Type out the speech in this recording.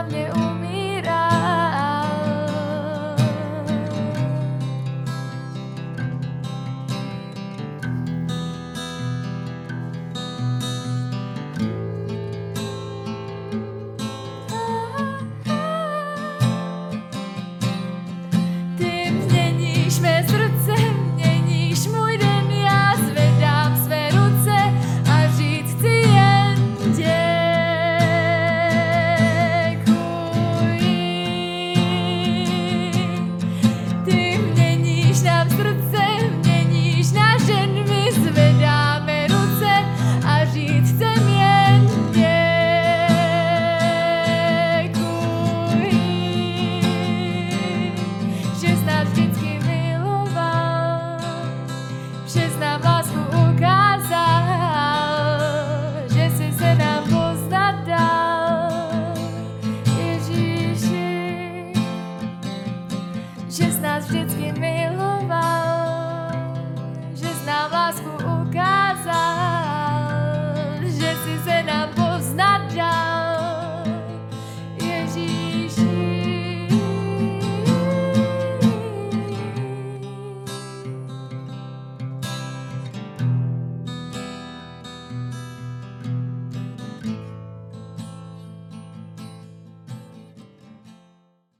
lovely že z nás vždycky miloval, že z nám lásku ukázal.